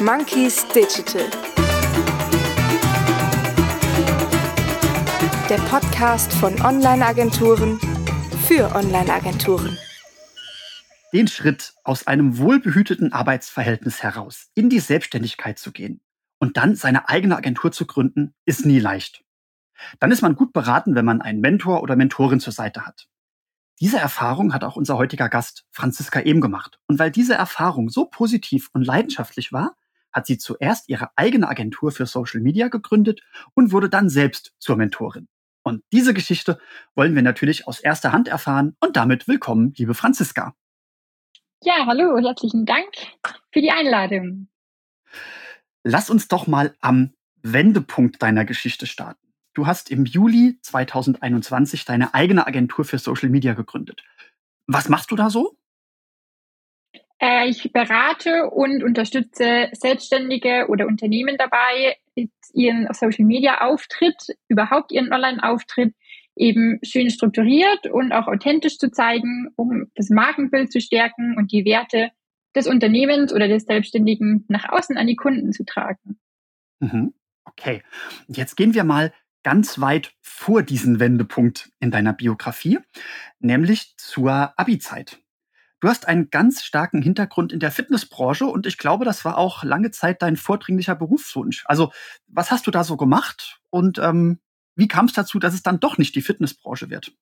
Monkeys Digital. Der Podcast von Online-Agenturen für Online-Agenturen. Den Schritt aus einem wohlbehüteten Arbeitsverhältnis heraus in die Selbstständigkeit zu gehen und dann seine eigene Agentur zu gründen, ist nie leicht. Dann ist man gut beraten, wenn man einen Mentor oder Mentorin zur Seite hat. Diese Erfahrung hat auch unser heutiger Gast Franziska eben gemacht. Und weil diese Erfahrung so positiv und leidenschaftlich war, hat sie zuerst ihre eigene Agentur für Social Media gegründet und wurde dann selbst zur Mentorin. Und diese Geschichte wollen wir natürlich aus erster Hand erfahren und damit willkommen, liebe Franziska. Ja, hallo, herzlichen Dank für die Einladung. Lass uns doch mal am Wendepunkt deiner Geschichte starten. Du hast im Juli 2021 deine eigene Agentur für Social Media gegründet. Was machst du da so? Äh, ich berate und unterstütze Selbstständige oder Unternehmen dabei, ihren Social Media Auftritt, überhaupt ihren Online Auftritt eben schön strukturiert und auch authentisch zu zeigen, um das Markenbild zu stärken und die Werte des Unternehmens oder des Selbstständigen nach außen an die Kunden zu tragen. Mhm. Okay, jetzt gehen wir mal ganz weit vor diesen Wendepunkt in deiner Biografie, nämlich zur Abi-Zeit. Du hast einen ganz starken Hintergrund in der Fitnessbranche und ich glaube, das war auch lange Zeit dein vordringlicher Berufswunsch. Also, was hast du da so gemacht und ähm, wie kam es dazu, dass es dann doch nicht die Fitnessbranche wird?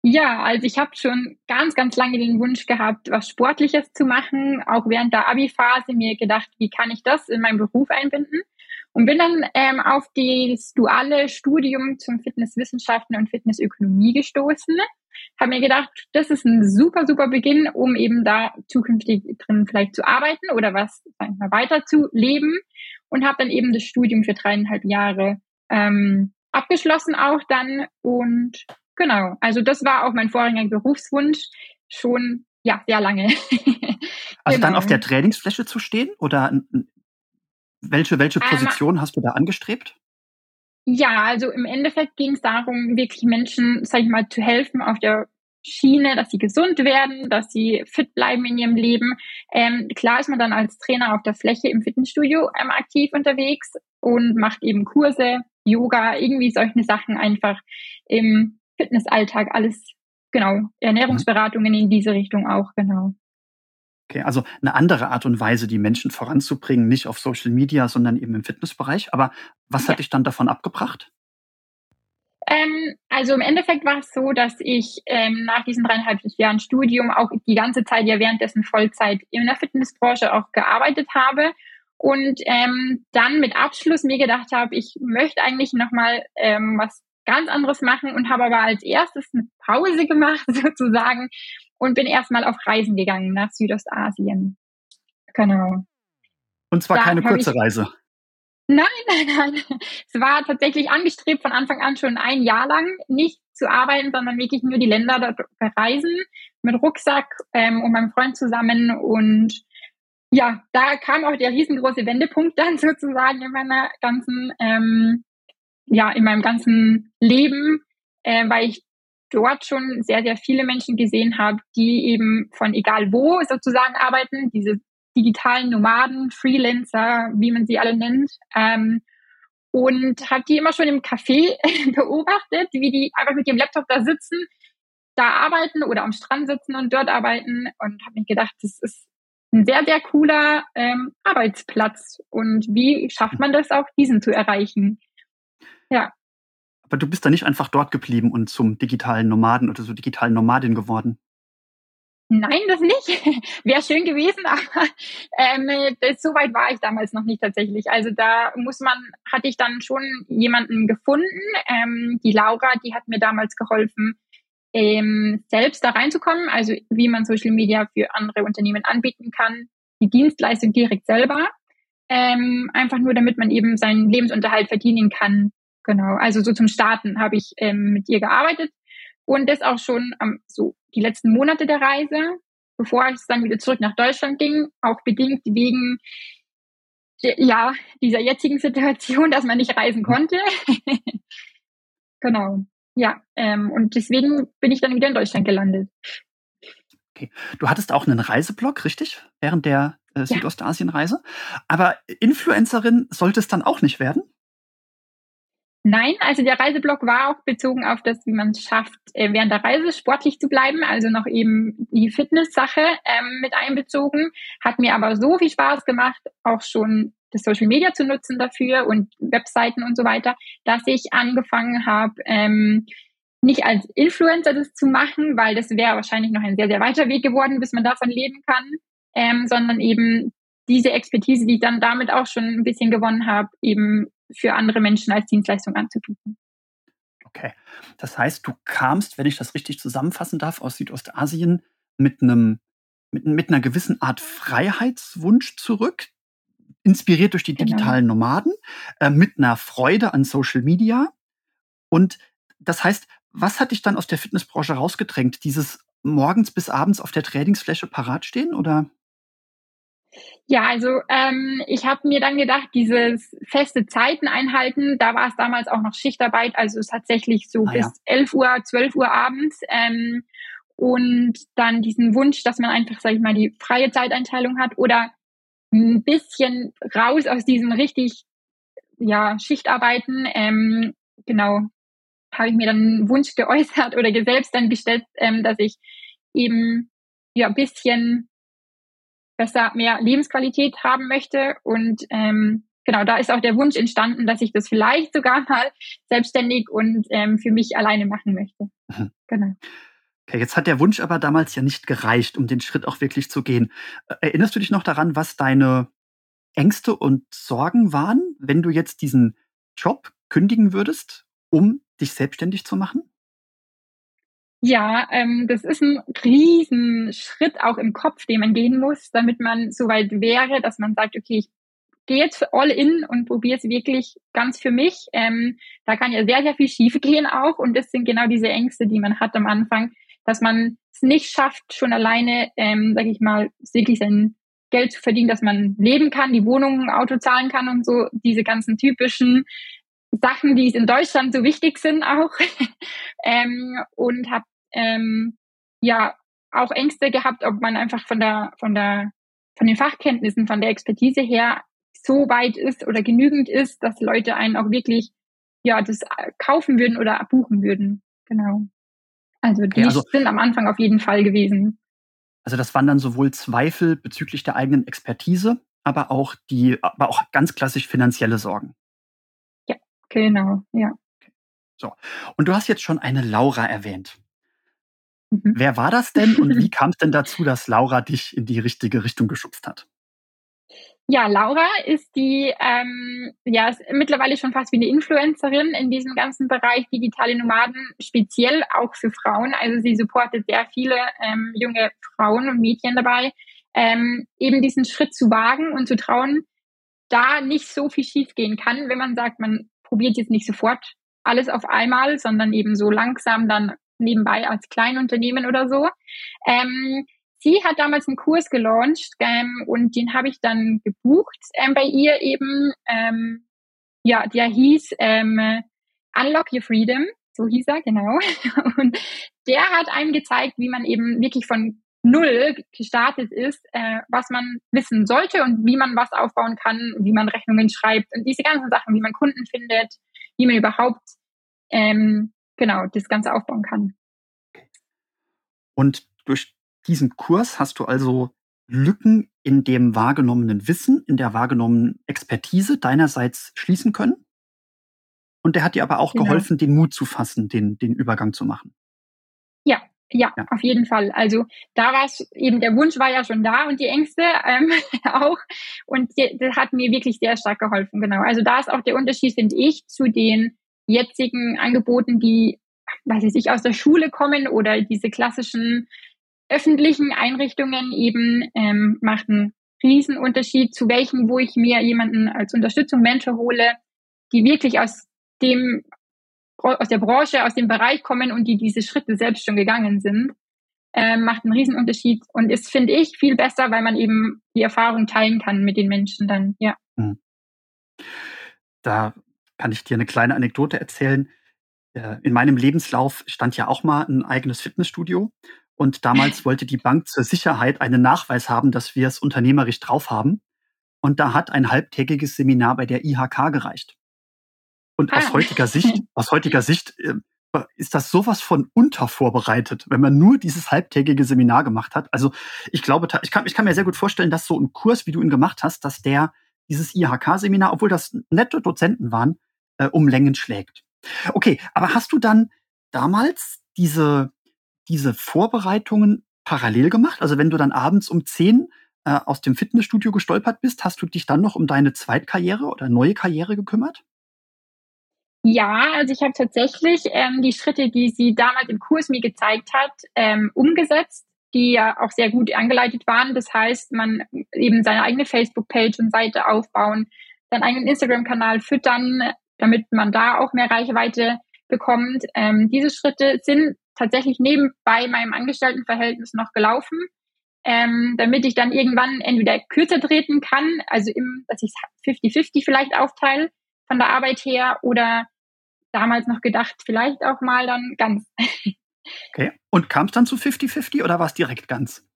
Ja, also ich habe schon ganz, ganz lange den Wunsch gehabt, was Sportliches zu machen. Auch während der Abi-Phase mir gedacht, wie kann ich das in meinen Beruf einbinden? Und bin dann ähm, auf das duale Studium zum Fitnesswissenschaften und Fitnessökonomie gestoßen. Habe mir gedacht, das ist ein super, super Beginn, um eben da zukünftig drin vielleicht zu arbeiten oder was sag ich mal, weiter zu leben. Und habe dann eben das Studium für dreieinhalb Jahre ähm, abgeschlossen auch dann. Und genau, also das war auch mein vorheriger Berufswunsch schon ja sehr lange. also genau. dann auf der Trainingsfläche zu stehen oder welche, welche Position ähm, hast du da angestrebt? Ja, also im Endeffekt ging es darum, wirklich Menschen, sag ich mal, zu helfen auf der Schiene, dass sie gesund werden, dass sie fit bleiben in ihrem Leben. Ähm, klar ist man dann als Trainer auf der Fläche im Fitnessstudio ähm, aktiv unterwegs und macht eben Kurse, Yoga, irgendwie solche Sachen einfach im Fitnessalltag, alles genau, Ernährungsberatungen in diese Richtung auch, genau. Okay, also eine andere Art und Weise, die Menschen voranzubringen, nicht auf Social Media, sondern eben im Fitnessbereich. Aber was ja. hat dich dann davon abgebracht? Ähm, also im Endeffekt war es so, dass ich ähm, nach diesen dreieinhalb Jahren Studium auch die ganze Zeit ja währenddessen Vollzeit in der Fitnessbranche auch gearbeitet habe und ähm, dann mit Abschluss mir gedacht habe, ich möchte eigentlich nochmal ähm, was ganz anderes machen und habe aber als erstes eine Pause gemacht sozusagen und bin erstmal auf Reisen gegangen nach Südostasien. Genau. Und zwar da keine kurze ich, Reise. Nein, nein, nein. Es war tatsächlich angestrebt von Anfang an schon ein Jahr lang nicht zu arbeiten, sondern wirklich nur die Länder dort bereisen mit Rucksack ähm, und meinem Freund zusammen. Und ja, da kam auch der riesengroße Wendepunkt dann sozusagen in meiner ganzen, ähm, ja, in meinem ganzen Leben, äh, weil ich dort schon sehr, sehr viele Menschen gesehen habe, die eben von egal wo sozusagen arbeiten, diese digitalen Nomaden, Freelancer, wie man sie alle nennt. Ähm, und habe die immer schon im Café beobachtet, wie die einfach mit ihrem Laptop da sitzen, da arbeiten oder am Strand sitzen und dort arbeiten und habe mir gedacht, das ist ein sehr, sehr cooler ähm, Arbeitsplatz. Und wie schafft man das auch, diesen zu erreichen? Ja. Aber du bist da nicht einfach dort geblieben und zum digitalen Nomaden oder so digitalen Nomadin geworden. Nein, das nicht. Wäre schön gewesen, aber ähm, so weit war ich damals noch nicht tatsächlich. Also da muss man, hatte ich dann schon jemanden gefunden. Ähm, die Laura, die hat mir damals geholfen, ähm, selbst da reinzukommen, also wie man Social Media für andere Unternehmen anbieten kann, die Dienstleistung direkt selber. Ähm, einfach nur, damit man eben seinen Lebensunterhalt verdienen kann. Genau, also so zum Starten habe ich ähm, mit ihr gearbeitet und das auch schon ähm, so die letzten Monate der Reise, bevor es dann wieder zurück nach Deutschland ging, auch bedingt wegen ja dieser jetzigen Situation, dass man nicht reisen konnte. genau, ja, ähm, und deswegen bin ich dann wieder in Deutschland gelandet. Okay. Du hattest auch einen Reiseblog, richtig? Während der äh, Südostasienreise. Aber Influencerin sollte es dann auch nicht werden? Nein, also der Reiseblog war auch bezogen auf das, wie man es schafft, äh, während der Reise sportlich zu bleiben, also noch eben die Fitness-Sache ähm, mit einbezogen. Hat mir aber so viel Spaß gemacht, auch schon das Social Media zu nutzen dafür und Webseiten und so weiter, dass ich angefangen habe, ähm, nicht als Influencer das zu machen, weil das wäre wahrscheinlich noch ein sehr, sehr weiter Weg geworden, bis man davon leben kann, ähm, sondern eben diese Expertise, die ich dann damit auch schon ein bisschen gewonnen habe, eben für andere Menschen als Dienstleistung anzubieten. Okay. Das heißt, du kamst, wenn ich das richtig zusammenfassen darf, aus Südostasien mit einem mit, mit einer gewissen Art Freiheitswunsch zurück, inspiriert durch die genau. digitalen genau. Nomaden, äh, mit einer Freude an Social Media. Und das heißt, was hat dich dann aus der Fitnessbranche rausgedrängt? Dieses morgens bis abends auf der Trainingsfläche parat stehen oder? Ja, also ähm, ich habe mir dann gedacht, dieses feste Zeiten einhalten, da war es damals auch noch Schichtarbeit, also tatsächlich so ah, bis ja. 11 Uhr, 12 Uhr abends. Ähm, und dann diesen Wunsch, dass man einfach, sag ich mal, die freie Zeiteinteilung hat oder ein bisschen raus aus diesem richtig, ja, Schichtarbeiten. Ähm, genau, habe ich mir dann einen Wunsch geäußert oder selbst dann gestellt, ähm, dass ich eben ja ein bisschen besser mehr Lebensqualität haben möchte. Und ähm, genau, da ist auch der Wunsch entstanden, dass ich das vielleicht sogar mal selbstständig und ähm, für mich alleine machen möchte. Mhm. Genau. Okay, jetzt hat der Wunsch aber damals ja nicht gereicht, um den Schritt auch wirklich zu gehen. Äh, erinnerst du dich noch daran, was deine Ängste und Sorgen waren, wenn du jetzt diesen Job kündigen würdest, um dich selbstständig zu machen? Ja, ähm, das ist ein Riesenschritt auch im Kopf, den man gehen muss, damit man so weit wäre, dass man sagt, okay, ich gehe jetzt all in und probiere es wirklich ganz für mich. Ähm, da kann ja sehr, sehr viel schief gehen auch. Und das sind genau diese Ängste, die man hat am Anfang, dass man es nicht schafft, schon alleine, ähm, sage ich mal, wirklich sein Geld zu verdienen, dass man leben kann, die Wohnung, Auto zahlen kann und so, diese ganzen typischen Sachen, die es in Deutschland so wichtig sind auch. ähm, und habe ähm, ja auch Ängste gehabt, ob man einfach von der, von der, von den Fachkenntnissen, von der Expertise her so weit ist oder genügend ist, dass Leute einen auch wirklich ja das kaufen würden oder buchen würden. Genau. Also die okay, also, sind am Anfang auf jeden Fall gewesen. Also das waren dann sowohl Zweifel bezüglich der eigenen Expertise, aber auch die, aber auch ganz klassisch finanzielle Sorgen. Ja, genau, ja. So. Und du hast jetzt schon eine Laura erwähnt. Mhm. Wer war das denn und wie kam es denn dazu, dass Laura dich in die richtige Richtung geschubst hat? Ja, Laura ist die, ähm, ja, ist mittlerweile schon fast wie eine Influencerin in diesem ganzen Bereich digitale Nomaden, speziell auch für Frauen. Also sie supportet sehr viele ähm, junge Frauen und Mädchen dabei, ähm, eben diesen Schritt zu wagen und zu trauen, da nicht so viel schief gehen kann, wenn man sagt, man probiert jetzt nicht sofort alles auf einmal, sondern eben so langsam dann nebenbei als Kleinunternehmen oder so. Ähm, sie hat damals einen Kurs gelauncht ähm, und den habe ich dann gebucht ähm, bei ihr eben. Ähm, ja, der hieß ähm, Unlock Your Freedom, so hieß er, genau. Und der hat einem gezeigt, wie man eben wirklich von null gestartet ist, äh, was man wissen sollte und wie man was aufbauen kann, wie man Rechnungen schreibt und diese ganzen Sachen, wie man Kunden findet, wie man überhaupt ähm, genau das Ganze aufbauen kann. Und durch diesen Kurs hast du also Lücken in dem wahrgenommenen Wissen, in der wahrgenommenen Expertise deinerseits schließen können. Und der hat dir aber auch genau. geholfen, den Mut zu fassen, den, den Übergang zu machen. Ja, ja, ja, auf jeden Fall. Also da war es eben, der Wunsch war ja schon da und die Ängste ähm, auch. Und die, das hat mir wirklich sehr stark geholfen, genau. Also da ist auch der Unterschied, finde ich, zu den jetzigen Angeboten, die, weiß ich nicht, aus der Schule kommen oder diese klassischen öffentlichen Einrichtungen eben, ähm, macht einen Riesenunterschied zu welchen, wo ich mir jemanden als Unterstützung Mentor hole, die wirklich aus dem, aus der Branche, aus dem Bereich kommen und die diese Schritte selbst schon gegangen sind, äh, macht einen Riesenunterschied und ist, finde ich, viel besser, weil man eben die Erfahrung teilen kann mit den Menschen dann, ja. Hm. Da kann ich dir eine kleine Anekdote erzählen. Äh, in meinem Lebenslauf stand ja auch mal ein eigenes Fitnessstudio. Und damals wollte die Bank zur Sicherheit einen Nachweis haben, dass wir es unternehmerisch drauf haben. Und da hat ein halbtägiges Seminar bei der IHK gereicht. Und ah. aus heutiger Sicht, aus heutiger Sicht äh, ist das sowas von untervorbereitet, wenn man nur dieses halbtägige Seminar gemacht hat. Also ich glaube, ich kann, ich kann mir sehr gut vorstellen, dass so ein Kurs, wie du ihn gemacht hast, dass der dieses IHK-Seminar, obwohl das nette Dozenten waren, äh, um Längen schlägt. Okay, aber hast du dann damals diese, diese Vorbereitungen parallel gemacht? Also wenn du dann abends um zehn äh, aus dem Fitnessstudio gestolpert bist, hast du dich dann noch um deine Zweitkarriere oder neue Karriere gekümmert? Ja, also ich habe tatsächlich ähm, die Schritte, die sie damals im Kurs mir gezeigt hat, ähm, umgesetzt, die ja auch sehr gut angeleitet waren. Das heißt, man eben seine eigene Facebook-Page und Seite aufbauen, seinen eigenen Instagram-Kanal füttern, damit man da auch mehr Reichweite bekommt. Ähm, diese Schritte sind tatsächlich nebenbei meinem Angestelltenverhältnis noch gelaufen, ähm, damit ich dann irgendwann entweder kürzer treten kann, also im, dass ich 50-50 vielleicht aufteile von der Arbeit her oder damals noch gedacht, vielleicht auch mal dann ganz. Okay. Und kam es dann zu 50-50 oder war es direkt ganz?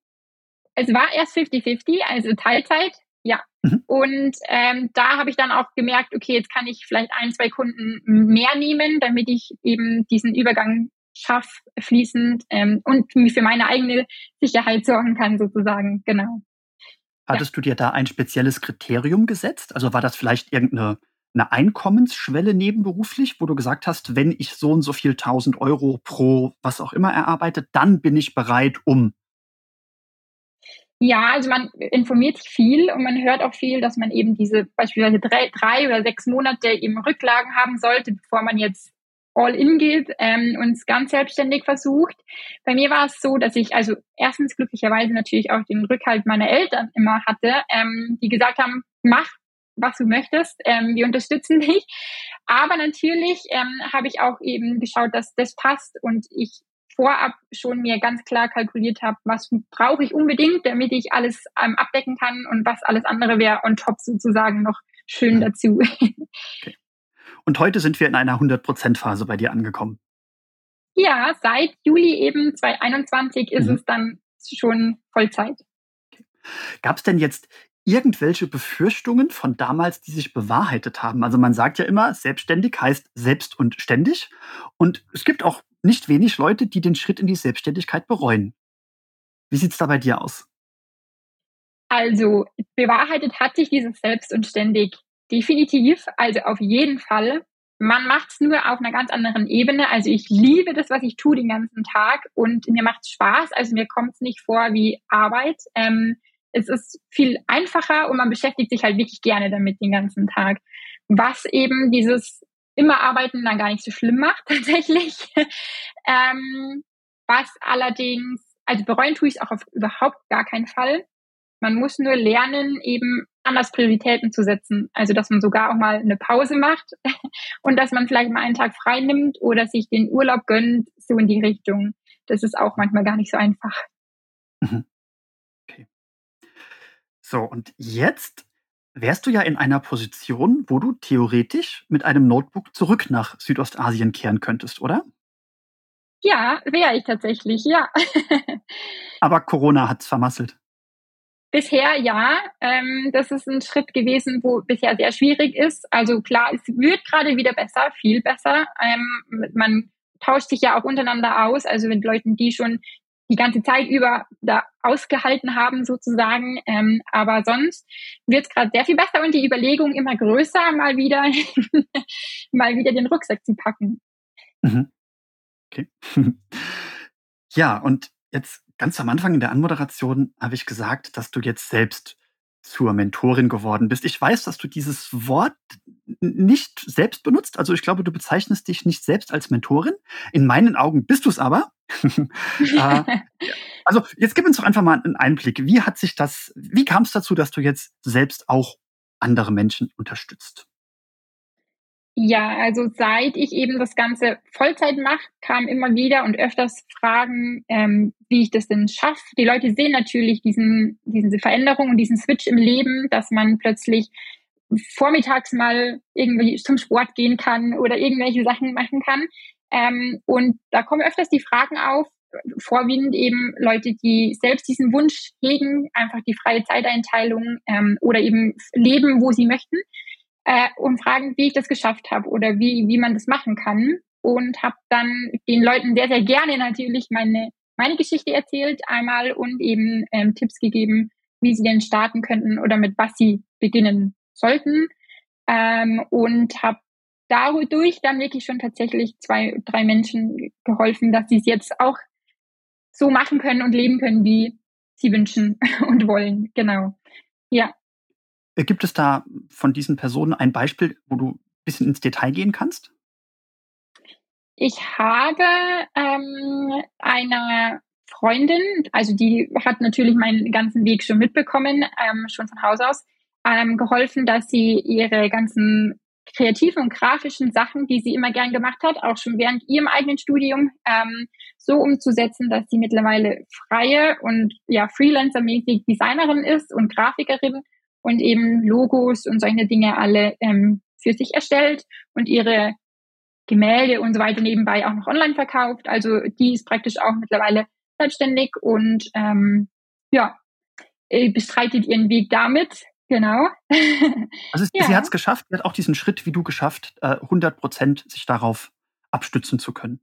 Es war erst 50-50, also Teilzeit, ja. Mhm. Und ähm, da habe ich dann auch gemerkt, okay, jetzt kann ich vielleicht ein, zwei Kunden mehr nehmen, damit ich eben diesen Übergang schaffe, fließend ähm, und für meine eigene Sicherheit sorgen kann, sozusagen. Genau. Hattest ja. du dir da ein spezielles Kriterium gesetzt? Also war das vielleicht irgendeine eine Einkommensschwelle nebenberuflich, wo du gesagt hast, wenn ich so und so viel 1000 Euro pro was auch immer erarbeite, dann bin ich bereit, um ja, also man informiert sich viel und man hört auch viel, dass man eben diese beispielsweise drei, drei oder sechs Monate eben Rücklagen haben sollte, bevor man jetzt all in geht ähm, und es ganz selbstständig versucht. Bei mir war es so, dass ich also erstens glücklicherweise natürlich auch den Rückhalt meiner Eltern immer hatte, ähm, die gesagt haben, mach was du möchtest. Ähm, wir unterstützen dich. Aber natürlich ähm, habe ich auch eben geschaut, dass das passt und ich vorab schon mir ganz klar kalkuliert habe, was brauche ich unbedingt, damit ich alles ähm, abdecken kann und was alles andere wäre on top sozusagen noch schön mhm. dazu. Okay. Und heute sind wir in einer 100%-Phase bei dir angekommen. Ja, seit Juli eben 2021 ist mhm. es dann schon Vollzeit. Okay. Gab es denn jetzt irgendwelche Befürchtungen von damals, die sich bewahrheitet haben? Also man sagt ja immer, selbstständig heißt selbst und ständig. Und es gibt auch nicht wenig Leute, die den Schritt in die Selbstständigkeit bereuen. Wie sieht es da bei dir aus? Also bewahrheitet hat sich dieses selbst und ständig definitiv, also auf jeden Fall. Man macht es nur auf einer ganz anderen Ebene. Also ich liebe das, was ich tue den ganzen Tag und mir macht es Spaß. Also mir kommt es nicht vor wie Arbeit. Ähm, es ist viel einfacher und man beschäftigt sich halt wirklich gerne damit den ganzen Tag. Was eben dieses immer Arbeiten dann gar nicht so schlimm macht tatsächlich. ähm, was allerdings, also bereuen tue ich es auch auf überhaupt gar keinen Fall. Man muss nur lernen, eben anders Prioritäten zu setzen. Also, dass man sogar auch mal eine Pause macht und dass man vielleicht mal einen Tag frei nimmt oder sich den Urlaub gönnt, so in die Richtung. Das ist auch manchmal gar nicht so einfach. Mhm. So, und jetzt wärst du ja in einer Position, wo du theoretisch mit einem Notebook zurück nach Südostasien kehren könntest, oder? Ja, wäre ich tatsächlich, ja. Aber Corona hat es vermasselt. Bisher ja. Ähm, das ist ein Schritt gewesen, wo bisher sehr schwierig ist. Also klar, es wird gerade wieder besser, viel besser. Ähm, man tauscht sich ja auch untereinander aus, also mit Leuten, die schon die ganze Zeit über da ausgehalten haben sozusagen. Ähm, aber sonst wird es gerade sehr viel besser und die Überlegung immer größer, mal wieder, mal wieder den Rucksack zu packen. Mhm. Okay. ja, und jetzt ganz am Anfang in der Anmoderation habe ich gesagt, dass du jetzt selbst zur Mentorin geworden bist. Ich weiß, dass du dieses Wort nicht selbst benutzt. Also ich glaube, du bezeichnest dich nicht selbst als Mentorin. In meinen Augen bist du es aber. Äh, also jetzt gib uns doch einfach mal einen Einblick. Wie hat sich das, wie kam es dazu, dass du jetzt selbst auch andere Menschen unterstützt? Ja, also seit ich eben das Ganze Vollzeit mache, kamen immer wieder und öfters Fragen, ähm, wie ich das denn schaffe. Die Leute sehen natürlich diesen, diese Veränderung und diesen Switch im Leben, dass man plötzlich vormittags mal irgendwie zum Sport gehen kann oder irgendwelche Sachen machen kann. Ähm, und da kommen öfters die Fragen auf, vorwiegend eben Leute, die selbst diesen Wunsch hegen, einfach die freie Zeiteinteilung ähm, oder eben leben, wo sie möchten äh, und fragen, wie ich das geschafft habe oder wie, wie man das machen kann. Und habe dann den Leuten sehr, sehr gerne natürlich meine, meine Geschichte erzählt einmal und eben ähm, Tipps gegeben, wie sie denn starten könnten oder mit was sie beginnen sollten. Ähm, und habe dadurch dann wirklich schon tatsächlich zwei, drei Menschen geholfen, dass sie es jetzt auch so machen können und leben können, wie sie wünschen und wollen. Genau. Ja. Äh, gibt es da von diesen Personen ein Beispiel, wo du ein bisschen ins Detail gehen kannst? Ich habe ähm, eine Freundin, also die hat natürlich meinen ganzen Weg schon mitbekommen, ähm, schon von Haus aus, ähm, geholfen, dass sie ihre ganzen kreativen und grafischen Sachen, die sie immer gern gemacht hat, auch schon während ihrem eigenen Studium, ähm, so umzusetzen, dass sie mittlerweile freie und ja Freelancer-mäßig Designerin ist und Grafikerin und eben Logos und solche Dinge alle ähm, für sich erstellt und ihre Gemälde und so weiter nebenbei auch noch online verkauft. Also die ist praktisch auch mittlerweile selbstständig und ähm, ja, bestreitet ihren Weg damit, Genau. Also ja. sie hat es geschafft, sie hat auch diesen Schritt wie du geschafft, 100 äh, Prozent sich darauf abstützen zu können.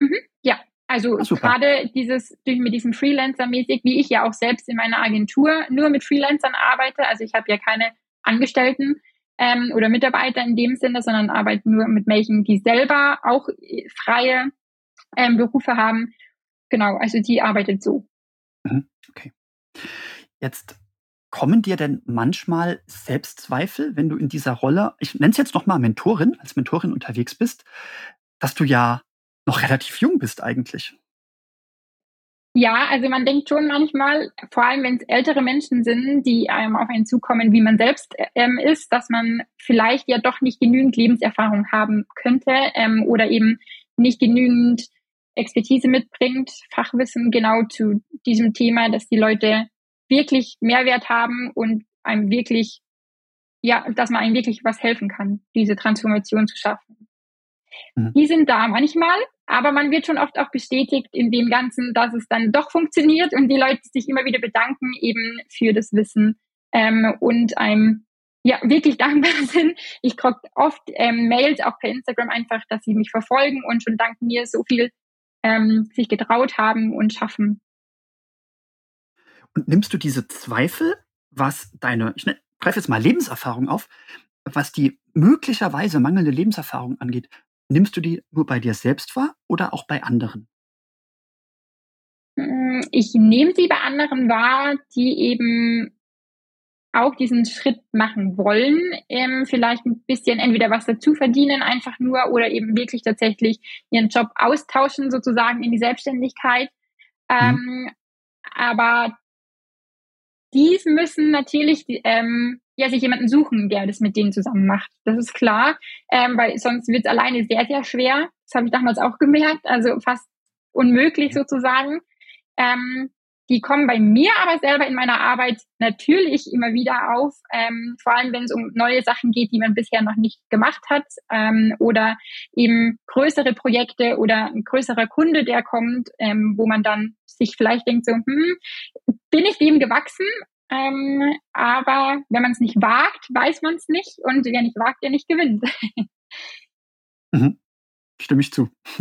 Mhm. Ja, also gerade dieses mit diesem Freelancer-mäßig, wie ich ja auch selbst in meiner Agentur nur mit Freelancern arbeite. Also ich habe ja keine Angestellten ähm, oder Mitarbeiter in dem Sinne, sondern arbeite nur mit Menschen, die selber auch äh, freie ähm, Berufe haben. Genau, also die arbeitet so. Mhm. Okay. Jetzt Kommen dir denn manchmal Selbstzweifel, wenn du in dieser Rolle, ich nenne es jetzt nochmal Mentorin, als Mentorin unterwegs bist, dass du ja noch relativ jung bist eigentlich? Ja, also man denkt schon manchmal, vor allem wenn es ältere Menschen sind, die einem auf einen zukommen, wie man selbst ähm, ist, dass man vielleicht ja doch nicht genügend Lebenserfahrung haben könnte ähm, oder eben nicht genügend Expertise mitbringt, Fachwissen genau zu diesem Thema, dass die Leute wirklich Mehrwert haben und einem wirklich, ja, dass man einem wirklich was helfen kann, diese Transformation zu schaffen. Mhm. Die sind da manchmal, aber man wird schon oft auch bestätigt in dem Ganzen, dass es dann doch funktioniert und die Leute sich immer wieder bedanken eben für das Wissen ähm, und einem ja wirklich dankbar sind. Ich kriege oft ähm, Mails auch per Instagram einfach, dass sie mich verfolgen und schon dank mir so viel ähm, sich getraut haben und schaffen. Und nimmst du diese Zweifel, was deine, ich ne, greife jetzt mal Lebenserfahrung auf, was die möglicherweise mangelnde Lebenserfahrung angeht, nimmst du die nur bei dir selbst wahr oder auch bei anderen? Hm, ich nehme sie bei anderen wahr, die eben auch diesen Schritt machen wollen, ähm, vielleicht ein bisschen entweder was dazu verdienen, einfach nur, oder eben wirklich tatsächlich ihren Job austauschen, sozusagen in die Selbstständigkeit. Mhm. Ähm, aber die müssen natürlich ähm, ja, sich jemanden suchen, der das mit denen zusammen macht. Das ist klar, ähm, weil sonst wird es alleine sehr, sehr schwer. Das habe ich damals auch gemerkt, also fast unmöglich sozusagen. Ähm, die kommen bei mir aber selber in meiner Arbeit natürlich immer wieder auf, ähm, vor allem wenn es um neue Sachen geht, die man bisher noch nicht gemacht hat ähm, oder eben größere Projekte oder ein größerer Kunde, der kommt, ähm, wo man dann sich vielleicht denkt so, hm, bin ich dem gewachsen? Ähm, aber wenn man es nicht wagt, weiß man es nicht und wer nicht wagt, der nicht gewinnt. mhm. Stimme ich zu.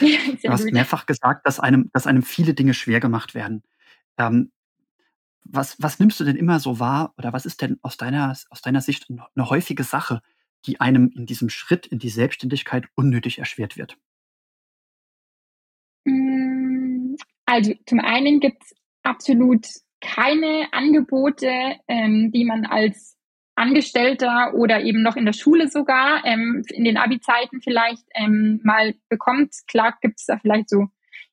du hast gut. mehrfach gesagt, dass einem, dass einem viele Dinge schwer gemacht werden. Ähm, was, was nimmst du denn immer so wahr oder was ist denn aus deiner, aus deiner Sicht eine häufige Sache, die einem in diesem Schritt in die Selbstständigkeit unnötig erschwert wird? Hm, also zum einen gibt es absolut keine Angebote, ähm, die man als Angestellter oder eben noch in der Schule sogar ähm, in den Abi-Zeiten vielleicht ähm, mal bekommt. Klar gibt es da vielleicht so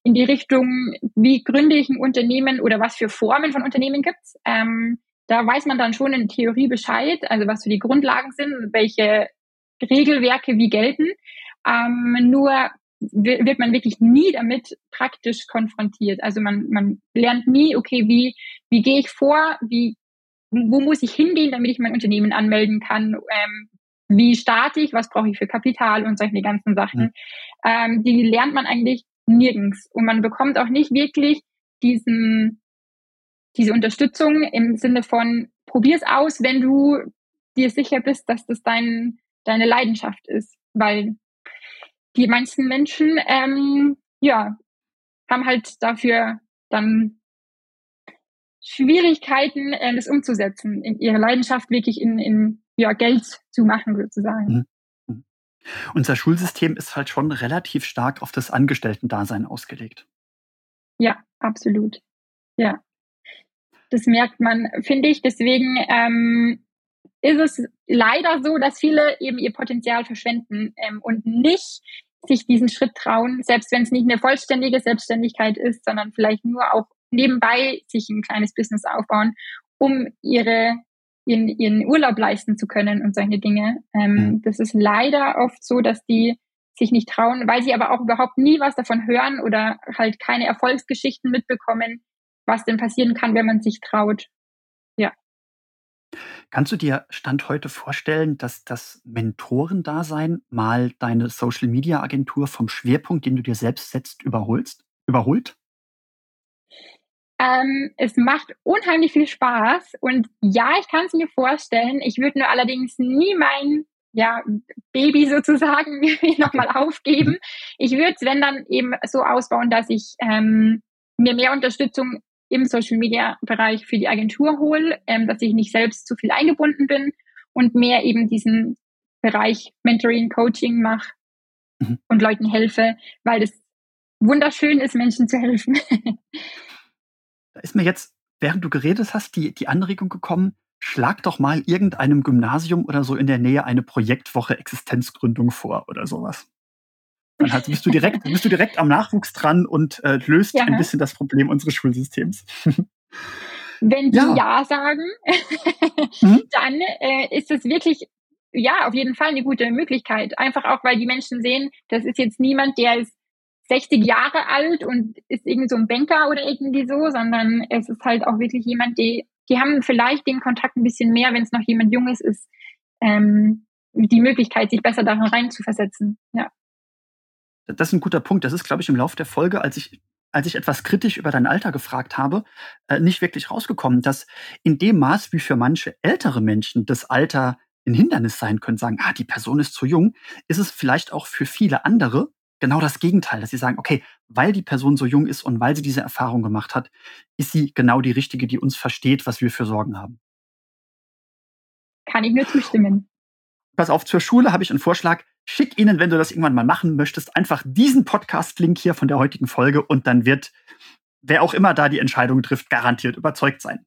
in die Richtung, wie gründe ich ein Unternehmen oder was für Formen von Unternehmen gibt's. Ähm, da weiß man dann schon in Theorie Bescheid, also was für die Grundlagen sind, welche Regelwerke wie gelten. Ähm, nur wird man wirklich nie damit praktisch konfrontiert. Also man, man lernt nie, okay, wie, wie gehe ich vor, wie, wo muss ich hingehen, damit ich mein Unternehmen anmelden kann, ähm, wie starte ich, was brauche ich für Kapital und solche ganzen Sachen. Mhm. Ähm, die lernt man eigentlich nirgends. Und man bekommt auch nicht wirklich diesen, diese Unterstützung im Sinne von, probier's aus, wenn du dir sicher bist, dass das dein, deine Leidenschaft ist. Weil die meisten Menschen, ähm, ja, haben halt dafür dann Schwierigkeiten, äh, das umzusetzen, in ihre Leidenschaft wirklich in, in ja, Geld zu machen, sozusagen. Unser Schulsystem ist halt schon relativ stark auf das Angestellten-Dasein ausgelegt. Ja, absolut. Ja. Das merkt man, finde ich. Deswegen ähm, ist es leider so, dass viele eben ihr Potenzial verschwenden ähm, und nicht sich diesen Schritt trauen, selbst wenn es nicht eine vollständige Selbstständigkeit ist, sondern vielleicht nur auch nebenbei sich ein kleines Business aufbauen, um ihre ihren, ihren Urlaub leisten zu können und solche Dinge. Ähm, mhm. Das ist leider oft so, dass die sich nicht trauen, weil sie aber auch überhaupt nie was davon hören oder halt keine Erfolgsgeschichten mitbekommen, was denn passieren kann, wenn man sich traut. Ja. Kannst du dir Stand heute vorstellen, dass das Mentorendasein mal deine Social Media Agentur vom Schwerpunkt, den du dir selbst setzt, überholst, überholt? Ähm, es macht unheimlich viel Spaß und ja, ich kann es mir vorstellen. Ich würde nur allerdings nie mein ja, Baby sozusagen nochmal aufgeben. Ich würde es, wenn dann eben so ausbauen, dass ich ähm, mir mehr Unterstützung im Social Media Bereich für die Agentur hole, ähm, dass ich nicht selbst zu viel eingebunden bin und mehr eben diesen Bereich Mentoring, Coaching mache mhm. und Leuten helfe, weil es wunderschön ist, Menschen zu helfen. Da ist mir jetzt, während du geredet hast, die, die Anregung gekommen, schlag doch mal irgendeinem Gymnasium oder so in der Nähe eine Projektwoche Existenzgründung vor oder sowas. Dann halt, bist, du direkt, bist du direkt am Nachwuchs dran und äh, löst ja. ein bisschen das Problem unseres Schulsystems. Wenn die Ja, ja sagen, mhm. dann äh, ist es wirklich, ja, auf jeden Fall eine gute Möglichkeit. Einfach auch, weil die Menschen sehen, das ist jetzt niemand, der ist 60 Jahre alt und ist irgendwie so ein Banker oder irgendwie so, sondern es ist halt auch wirklich jemand, die, die haben vielleicht den Kontakt ein bisschen mehr, wenn es noch jemand Junges ist, ähm, die Möglichkeit, sich besser darin reinzuversetzen. Ja. Das ist ein guter Punkt. Das ist, glaube ich, im Laufe der Folge, als ich als ich etwas kritisch über dein Alter gefragt habe, äh, nicht wirklich rausgekommen, dass in dem Maß, wie für manche ältere Menschen das Alter ein Hindernis sein können, sagen, ah, die Person ist zu jung, ist es vielleicht auch für viele andere genau das Gegenteil, dass sie sagen, okay, weil die Person so jung ist und weil sie diese Erfahrung gemacht hat, ist sie genau die richtige, die uns versteht, was wir für Sorgen haben. Kann ich nur zustimmen. Pass auf, zur Schule habe ich einen Vorschlag. Schick ihnen, wenn du das irgendwann mal machen möchtest, einfach diesen Podcast-Link hier von der heutigen Folge und dann wird wer auch immer da die Entscheidung trifft, garantiert überzeugt sein.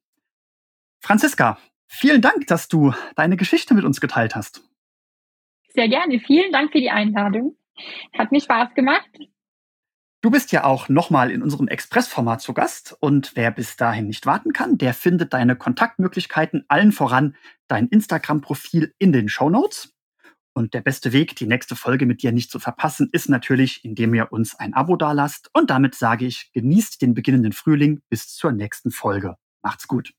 Franziska, vielen Dank, dass du deine Geschichte mit uns geteilt hast. Sehr gerne. Vielen Dank für die Einladung. Hat mir Spaß gemacht. Du bist ja auch nochmal in unserem Expressformat zu Gast und wer bis dahin nicht warten kann, der findet deine Kontaktmöglichkeiten allen voran dein Instagram-Profil in den Show Notes. Und der beste Weg, die nächste Folge mit dir nicht zu verpassen, ist natürlich, indem ihr uns ein Abo dalasst. Und damit sage ich, genießt den beginnenden Frühling bis zur nächsten Folge. Macht's gut.